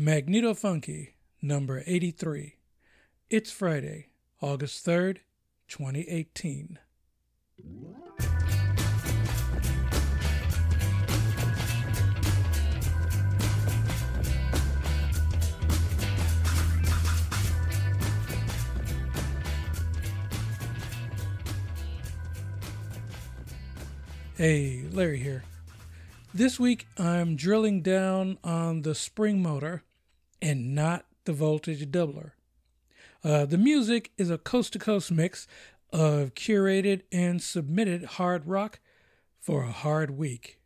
Magneto Funky, number 83. It's Friday, August 3rd, 2018. Hey, Larry here. This week I'm drilling down on the spring motor and not the voltage doubler. Uh, the music is a coast to coast mix of curated and submitted hard rock for a hard week.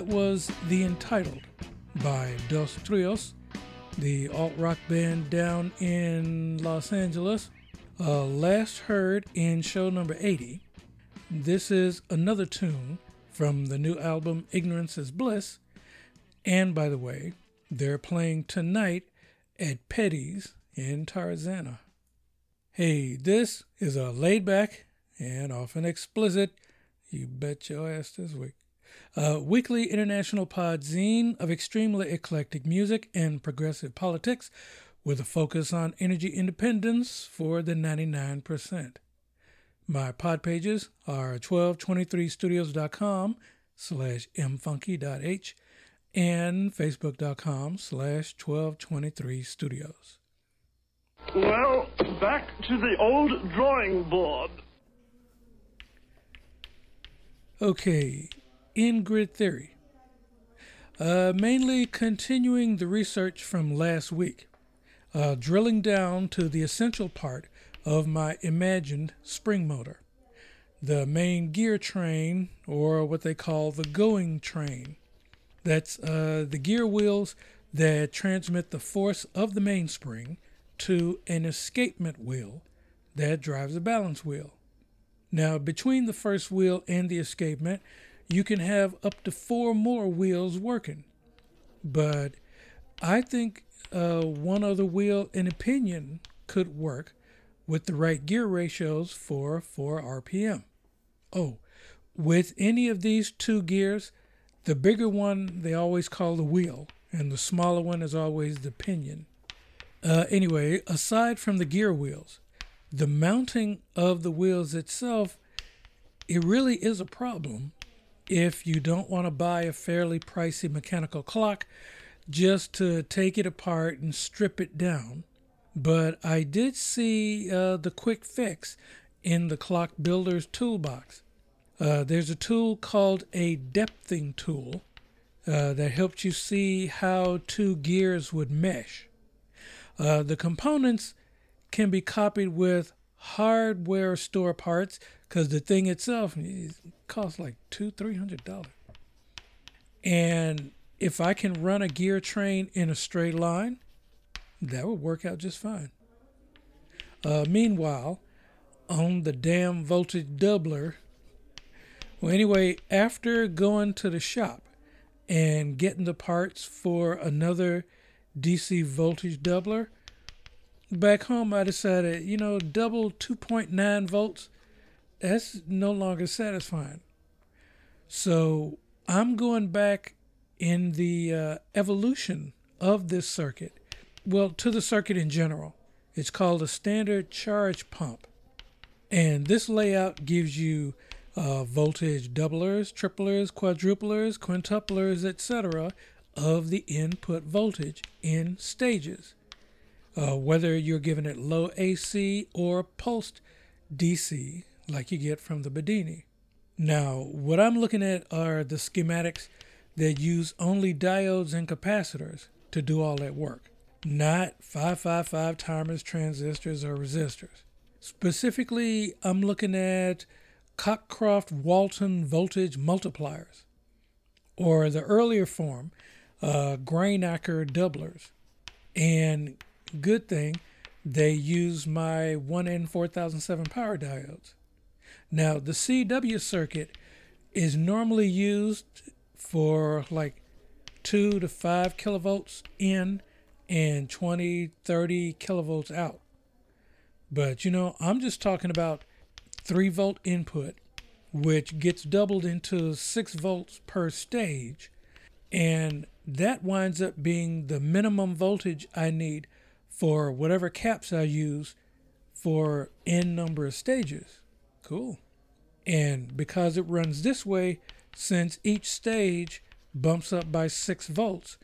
That was The Entitled by Dos Trios, the alt rock band down in Los Angeles. Uh, last heard in show number 80. This is another tune from the new album Ignorance is Bliss. And by the way, They're playing tonight at Petty's in Tarzana. Hey, this is a laid back and often explicit, you bet your ass this week, a weekly international pod zine of extremely eclectic music and progressive politics with a focus on energy independence for the 99%. My pod pages are 1223studios.com slash mfunky.h and facebook.com slash 1223studios. Well, back to the old drawing board. Okay, in grid theory. Uh, mainly continuing the research from last week, uh, drilling down to the essential part of my imagined spring motor, the main gear train, or what they call the going train. That's uh, the gear wheels that transmit the force of the mainspring to an escapement wheel that drives the balance wheel. Now, between the first wheel and the escapement, you can have up to four more wheels working. But I think uh, one other wheel, in opinion, could work with the right gear ratios for 4 RPM. Oh, with any of these two gears, the bigger one they always call the wheel, and the smaller one is always the pinion. Uh, anyway, aside from the gear wheels, the mounting of the wheels itself, it really is a problem if you don't want to buy a fairly pricey mechanical clock just to take it apart and strip it down. But I did see uh, the quick fix in the clock builder's toolbox. Uh, there's a tool called a depthing tool uh, that helps you see how two gears would mesh. Uh, the components can be copied with hardware store parts because the thing itself costs like two, three hundred dollars. And if I can run a gear train in a straight line, that would work out just fine. Uh, meanwhile, on the damn voltage doubler, well, anyway, after going to the shop and getting the parts for another DC voltage doubler. Back home, I decided, you know, double 2.9 volts, that's no longer satisfying. So I'm going back in the uh, evolution of this circuit, well, to the circuit in general. It's called a standard charge pump. And this layout gives you uh, voltage doublers, triplers, quadruplers, quintuplers, etc., of the input voltage in stages, uh, whether you're giving it low AC or pulsed DC, like you get from the Bedini. Now, what I'm looking at are the schematics that use only diodes and capacitors to do all that work, not 555 timers, transistors, or resistors. Specifically, I'm looking at Cockcroft Walton voltage multipliers, or the earlier form, uh, Greinacher doublers. And good thing, they use my 1N4007 power diodes. Now, the CW circuit is normally used for like 2 to 5 kilovolts in and 20, 30 kilovolts out. But you know, I'm just talking about 3 volt input, which gets doubled into 6 volts per stage. And that winds up being the minimum voltage I need for whatever caps I use for n number of stages. Cool. And because it runs this way, since each stage bumps up by 6 volts,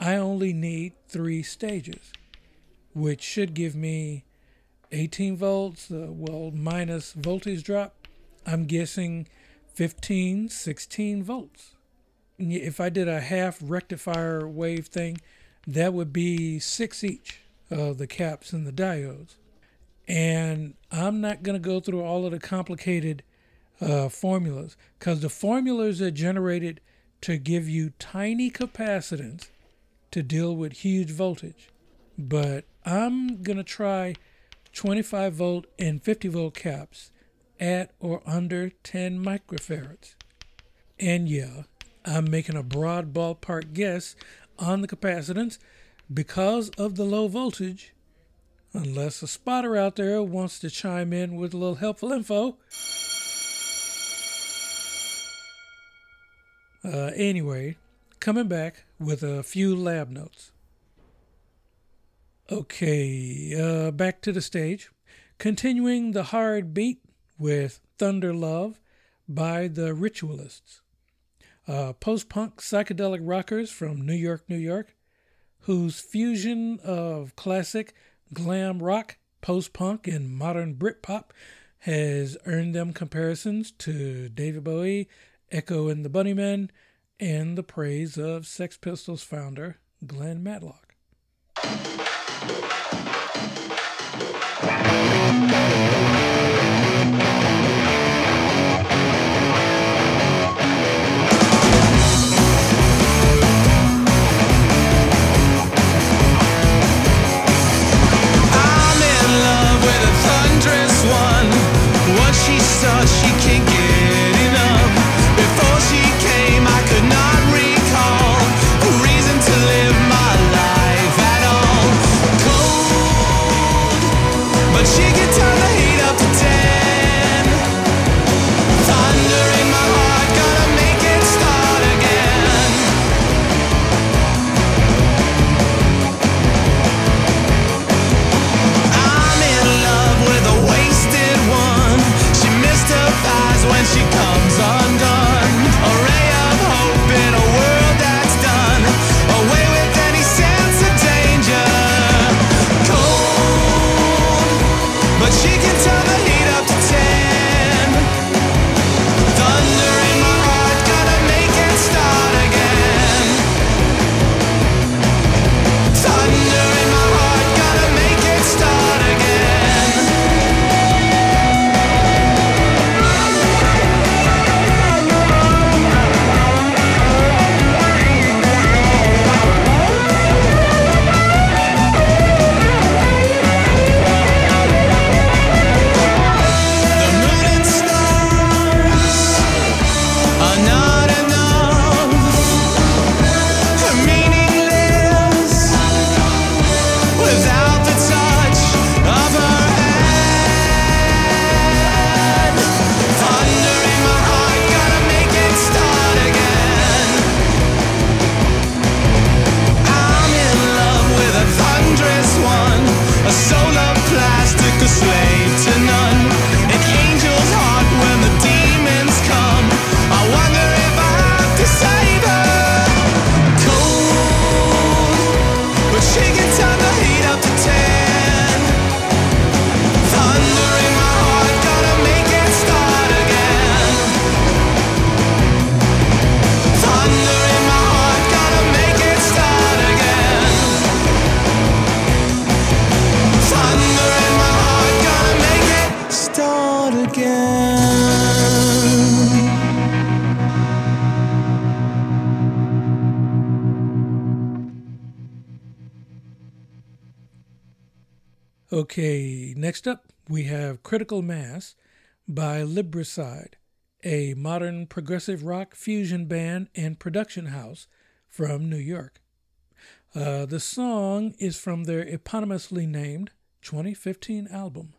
I only need three stages, which should give me 18 volts, uh, well, minus voltage drop. I'm guessing 15, 16 volts if I did a half rectifier wave thing, that would be six each of the caps and the diodes. And I'm not going to go through all of the complicated uh, formulas because the formulas are generated to give you tiny capacitance to deal with huge voltage. But I'm going to try 25 volt and 50 volt caps at or under 10 microfarads. And yeah, I'm making a broad ballpark guess on the capacitance because of the low voltage. Unless a spotter out there wants to chime in with a little helpful info. Uh, anyway, coming back with a few lab notes. Okay, uh, back to the stage. Continuing the hard beat with Thunder Love by the Ritualists. Uh, Post punk psychedelic rockers from New York, New York, whose fusion of classic glam rock, post punk, and modern Britpop has earned them comparisons to David Bowie, Echo and the Bunnymen, and the praise of Sex Pistols founder Glenn Matlock. Okay, next up we have Critical Mass by Libricide, a modern progressive rock fusion band and production house from New York. Uh, the song is from their eponymously named 2015 album.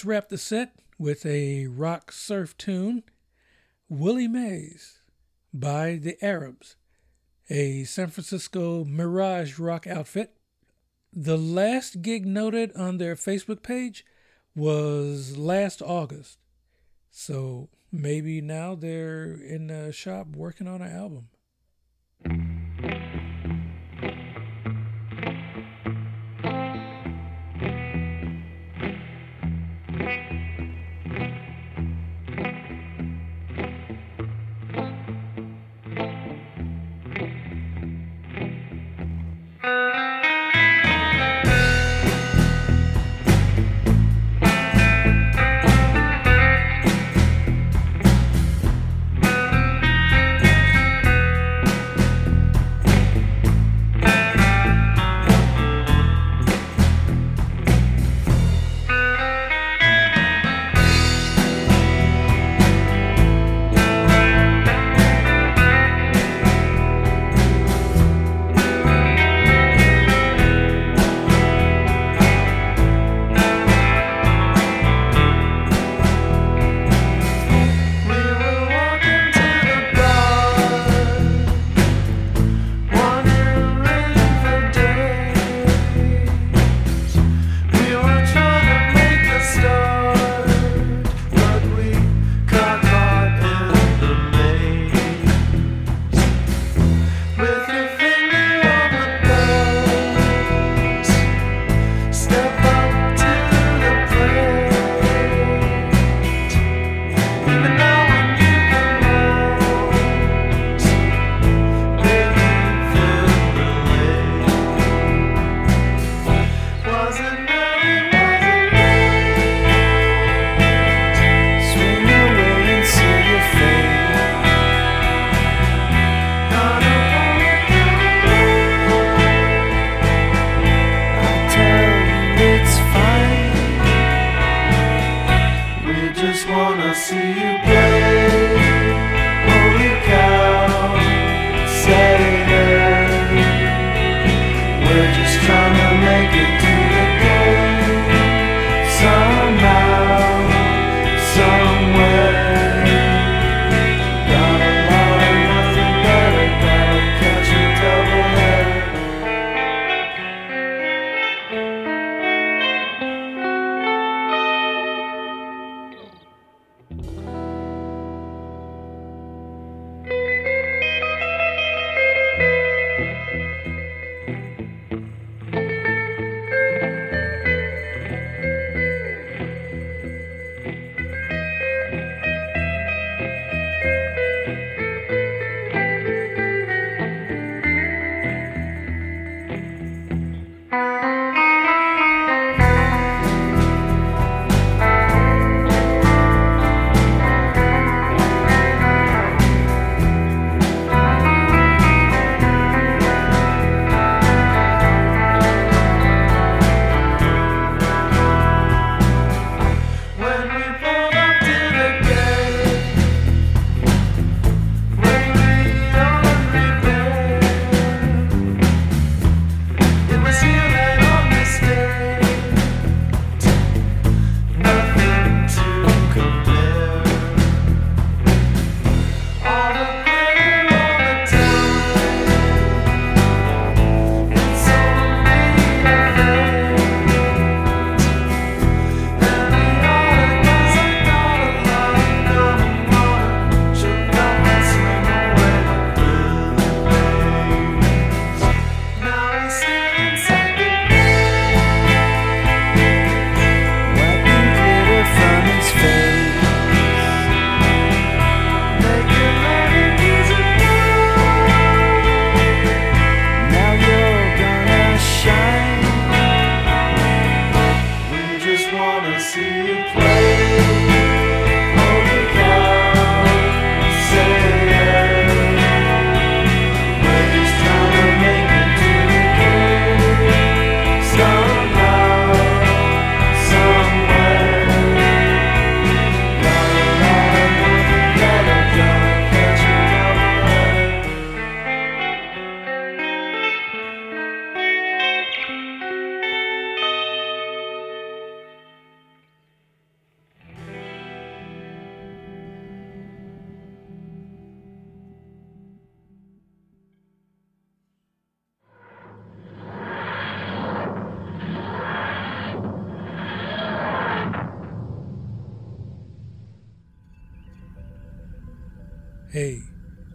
Let's wrap the set with a rock surf tune Willie Mays by the Arabs, a San Francisco garage rock outfit. The last gig noted on their Facebook page was last August. So maybe now they're in the shop working on an album.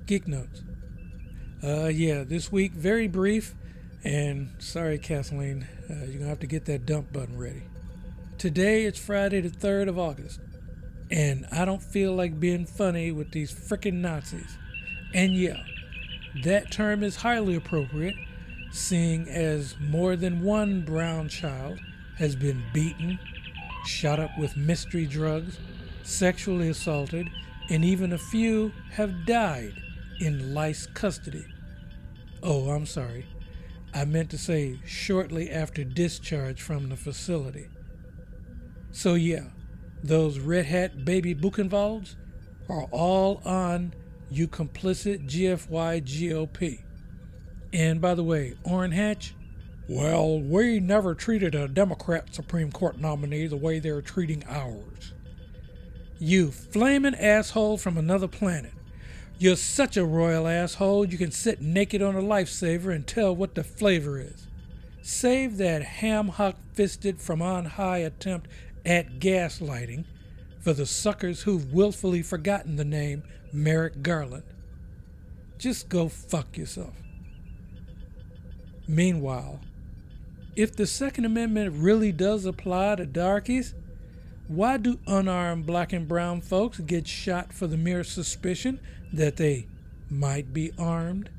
Geek Notes. Uh, yeah, this week, very brief, and sorry, Kathleen, uh, you're to have to get that dump button ready. Today, it's Friday, the 3rd of August, and I don't feel like being funny with these frickin' Nazis. And yeah, that term is highly appropriate, seeing as more than one brown child has been beaten, shot up with mystery drugs, sexually assaulted, and even a few have died in ICE custody. Oh, I'm sorry. I meant to say shortly after discharge from the facility. So, yeah, those red hat baby Buchenwalds are all on you complicit GFY GOP. And by the way, Orrin Hatch, well, we never treated a Democrat Supreme Court nominee the way they're treating ours. You flaming asshole from another planet. You're such a royal asshole you can sit naked on a lifesaver and tell what the flavor is. Save that ham hock fisted from on high attempt at gaslighting for the suckers who've willfully forgotten the name Merrick Garland. Just go fuck yourself. Meanwhile, if the Second Amendment really does apply to darkies, why do unarmed black and brown folks get shot for the mere suspicion that they might be armed?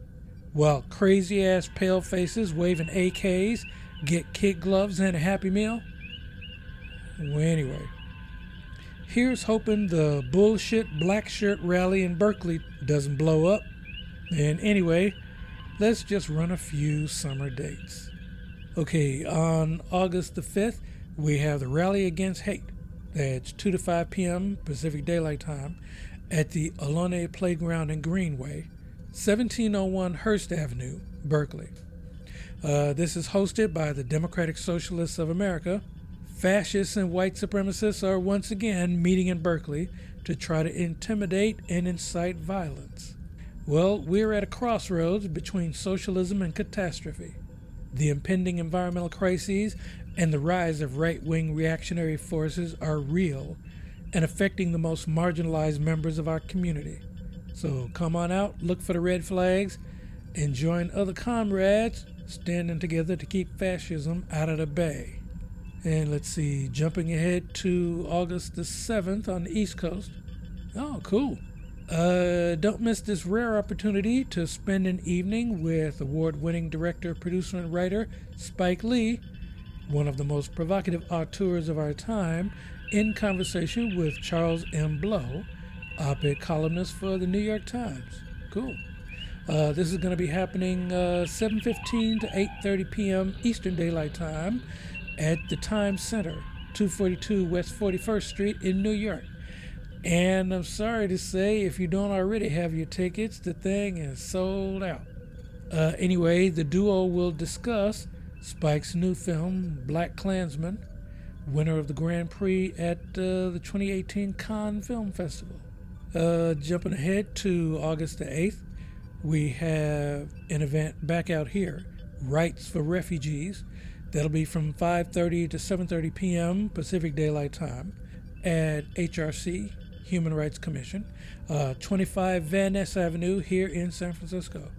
While crazy ass pale faces waving AKs get kid gloves and a Happy Meal? Well, anyway, here's hoping the bullshit black shirt rally in Berkeley doesn't blow up. And anyway, let's just run a few summer dates. Okay, on August the 5th, we have the Rally Against Hate. That's 2 to 5 p.m. Pacific Daylight Time at the Ohlone Playground in Greenway, 1701 Hearst Avenue, Berkeley. Uh, this is hosted by the Democratic Socialists of America. Fascists and white supremacists are once again meeting in Berkeley to try to intimidate and incite violence. Well, we're at a crossroads between socialism and catastrophe. The impending environmental crises and the rise of right wing reactionary forces are real and affecting the most marginalized members of our community. So come on out, look for the red flags, and join other comrades standing together to keep fascism out of the bay. And let's see, jumping ahead to August the 7th on the East Coast. Oh, cool. Uh, don't miss this rare opportunity to spend an evening with award winning director, producer, and writer Spike Lee one of the most provocative auteurs of our time, in conversation with Charles M. Blow, op-ed columnist for the New York Times. Cool. Uh, this is going to be happening uh, 7:15 to 8:30 p.m. Eastern Daylight Time at the Times Center, 242 West 41st Street in New York. And I'm sorry to say, if you don't already have your tickets, the thing is sold out. Uh, anyway, the duo will discuss Spike's new film, Black Klansman, winner of the Grand Prix at uh, the 2018 Cannes Film Festival. Uh, jumping ahead to August the 8th, we have an event back out here, Rights for Refugees. That'll be from 5:30 to 7:30 p.m. Pacific Daylight Time at HRC Human Rights Commission, uh, 25 Van Ness Avenue here in San Francisco.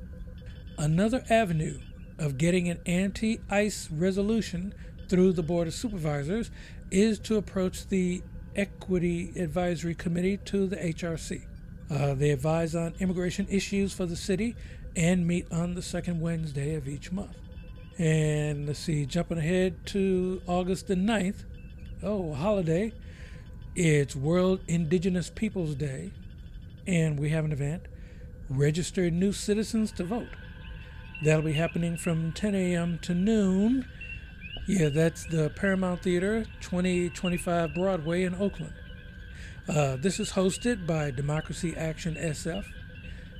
Another avenue of getting an anti ICE resolution through the Board of Supervisors is to approach the Equity Advisory Committee to the HRC. Uh, they advise on immigration issues for the city and meet on the second Wednesday of each month. And let's see, jumping ahead to August the 9th, oh, holiday, it's World Indigenous Peoples Day, and we have an event, Register New Citizens to Vote. That'll be happening from 10 a.m. to noon. Yeah, that's the Paramount Theater, 2025 Broadway in Oakland. Uh, this is hosted by Democracy Action SF,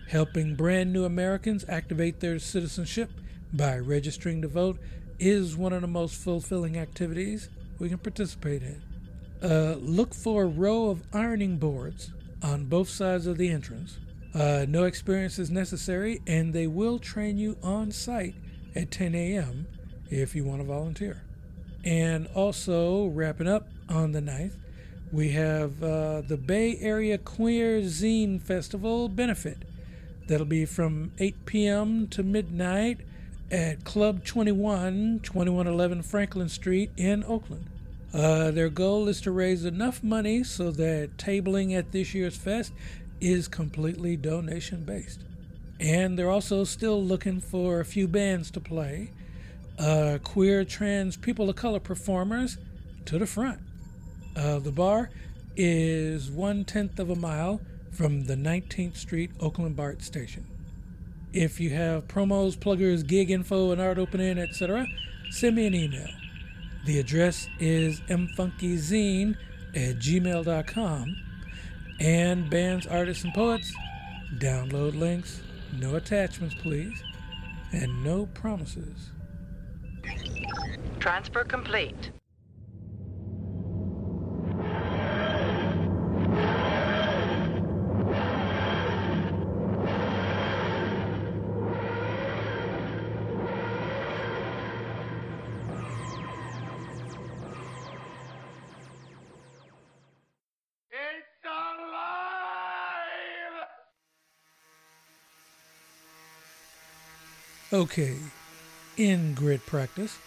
helping brand new Americans activate their citizenship by registering to vote is one of the most fulfilling activities we can participate in. Uh, look for a row of ironing boards on both sides of the entrance uh, no experience is necessary, and they will train you on site at 10 a.m. if you want to volunteer. And also, wrapping up on the 9th, we have uh, the Bay Area Queer Zine Festival benefit. That'll be from 8 p.m. to midnight at Club 21, 2111 Franklin Street in Oakland. Uh, their goal is to raise enough money so that tabling at this year's fest is completely donation based. And they're also still looking for a few bands to play. Uh, queer, trans, people of color performers to the front. Uh, the bar is one tenth of a mile from the 19th Street Oakland BART station. If you have promos, pluggers, gig info, and art opening, etc., send me an email. The address is mfunkyzine at gmail.com. And bands, artists, and poets, download links, no attachments, please, and no promises. Transfer complete. Okay, in grid practice,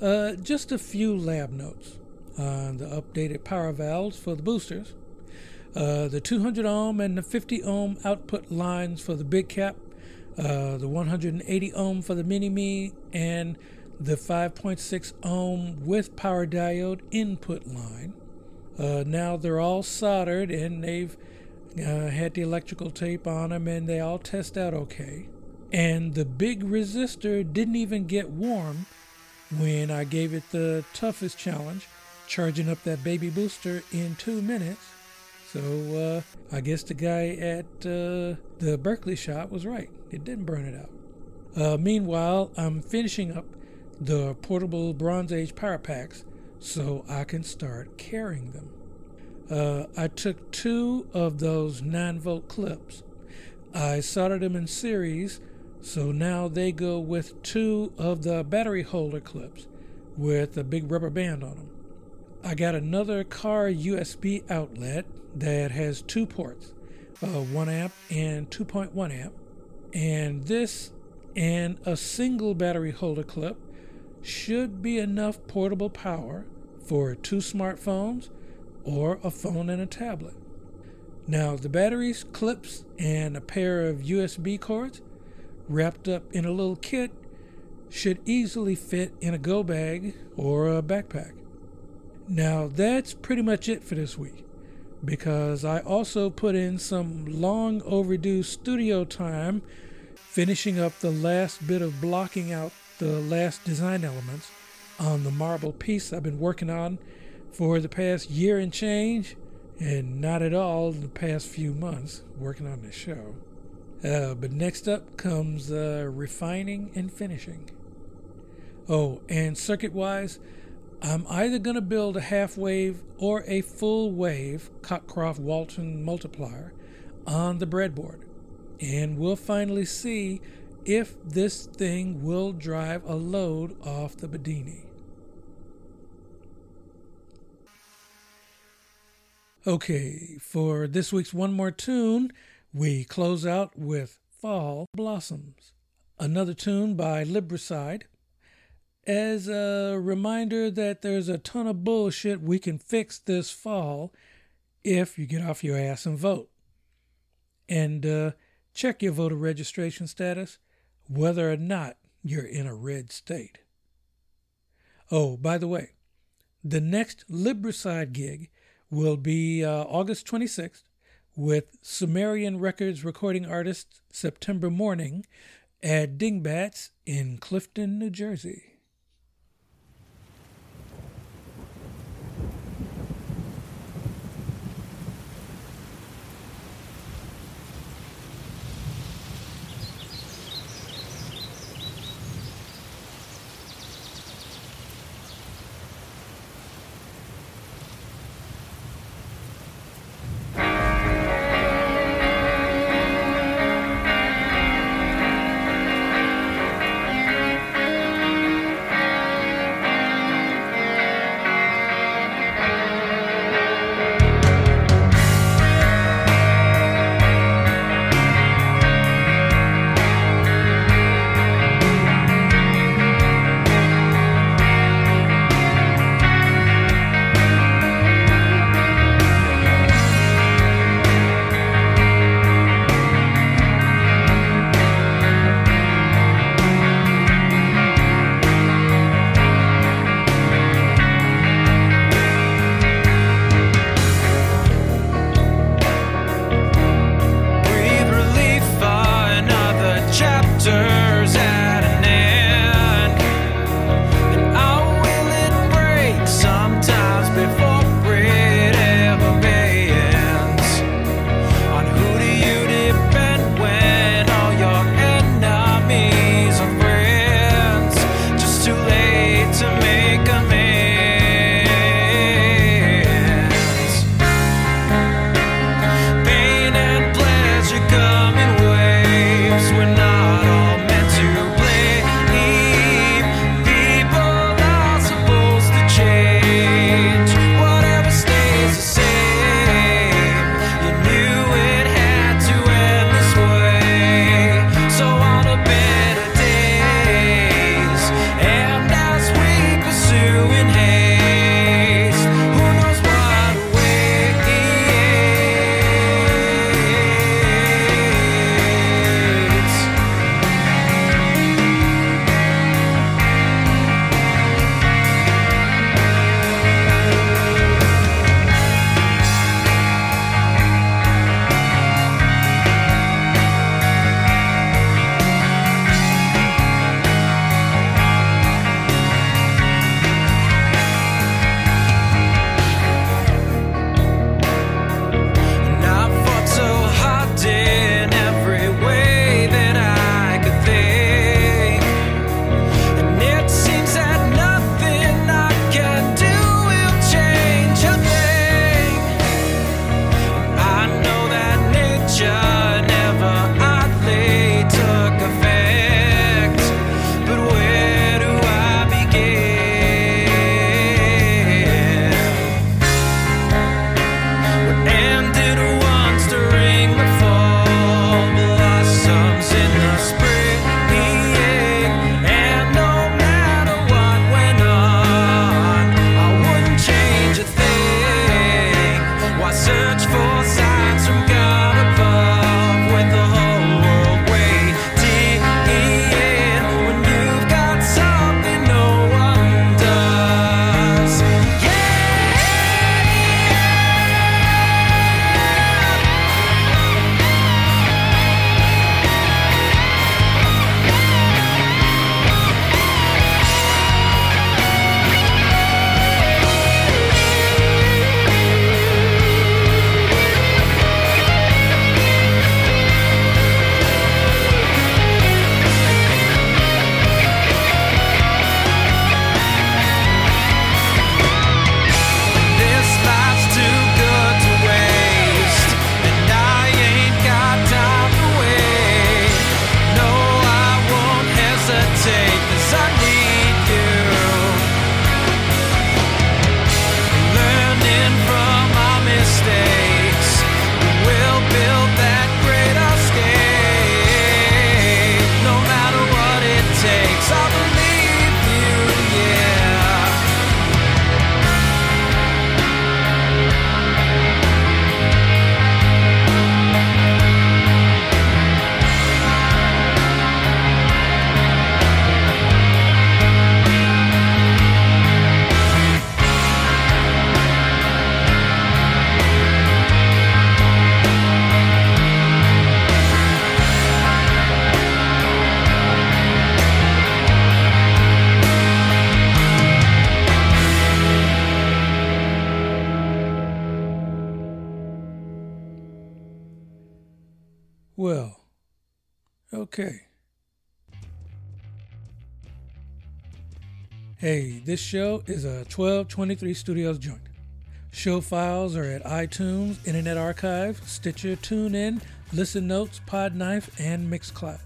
uh, just a few lab notes on the updated power valves for the boosters, uh, the 200 ohm and the 50 ohm output lines for the big cap, uh, the 180 ohm for the mini me, and the 5.6 ohm with power diode input line. Uh, now they're all soldered and they've uh, had the electrical tape on them and they all test out okay. And the big resistor didn't even get warm when I gave it the toughest challenge, charging up that baby booster in two minutes. So uh, I guess the guy at uh, the Berkeley shop was right. It didn't burn it out. Uh, meanwhile, I'm finishing up the portable Bronze Age power packs so I can start carrying them. Uh, I took two of those 9 volt clips. I soldered them in series, so now they go with two of the battery holder clips with a big rubber band on them. I got another car USB outlet that has two ports, uh, 1 amp and 2.1 amp, and this and a single battery holder clip should be enough portable power for two smartphones or a phone and a tablet. Now, the batteries, clips, and a pair of USB cords wrapped up in a little kit should easily fit in a go bag or a backpack. Now, that's pretty much it for this week because I also put in some long overdue studio time finishing up the last bit of blocking out the last design elements on the marble piece I've been working on for the past year and change, and not at all the past few months working on this show. Uh, but next up comes uh, refining and finishing. Oh, and circuit wise, I'm either going to build a half wave or a full wave Cockcroft Walton multiplier on the breadboard. And we'll finally see if this thing will drive a load off the Bedini. Okay, for this week's One More Tune, we close out with Fall Blossoms, another tune by Libricide. As a reminder that there's a ton of bullshit we can fix this fall if you get off your ass and vote. And uh, check your voter registration status, whether or not you're in a red state. Oh, by the way, the next Libricide gig will be uh, August 26th with Sumerian Records recording artist September Mourning at Dingbatz in Clifton, New Jersey. Well, okay. Hey, this show is a 1223 Studios joint. Show files are at iTunes, Internet Archive, Stitcher, TuneIn, Listen Notes, Podknife, and Mixcloud.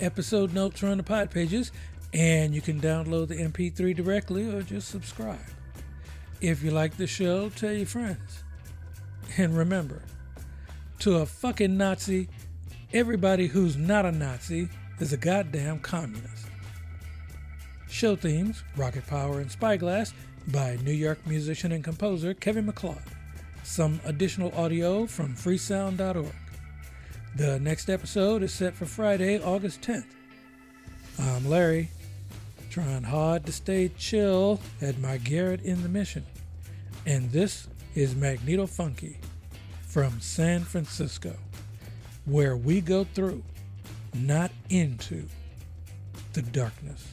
Episode notes are on the pod pages, and you can download the MP3 directly or just subscribe. If you like the show, tell your friends. And remember, to a fucking Nazi, everybody who's not a Nazi is a goddamn communist. Show themes Rocket Power and Spyglass by New York musician and composer Kevin McLeod. Some additional audio from freesound.org. The next episode is set for Friday, August 10th. I'm Larry, trying hard to stay chill at my garret in the mission. And this is Magneto Funky from San Francisco, where we go through, not into, the darkness.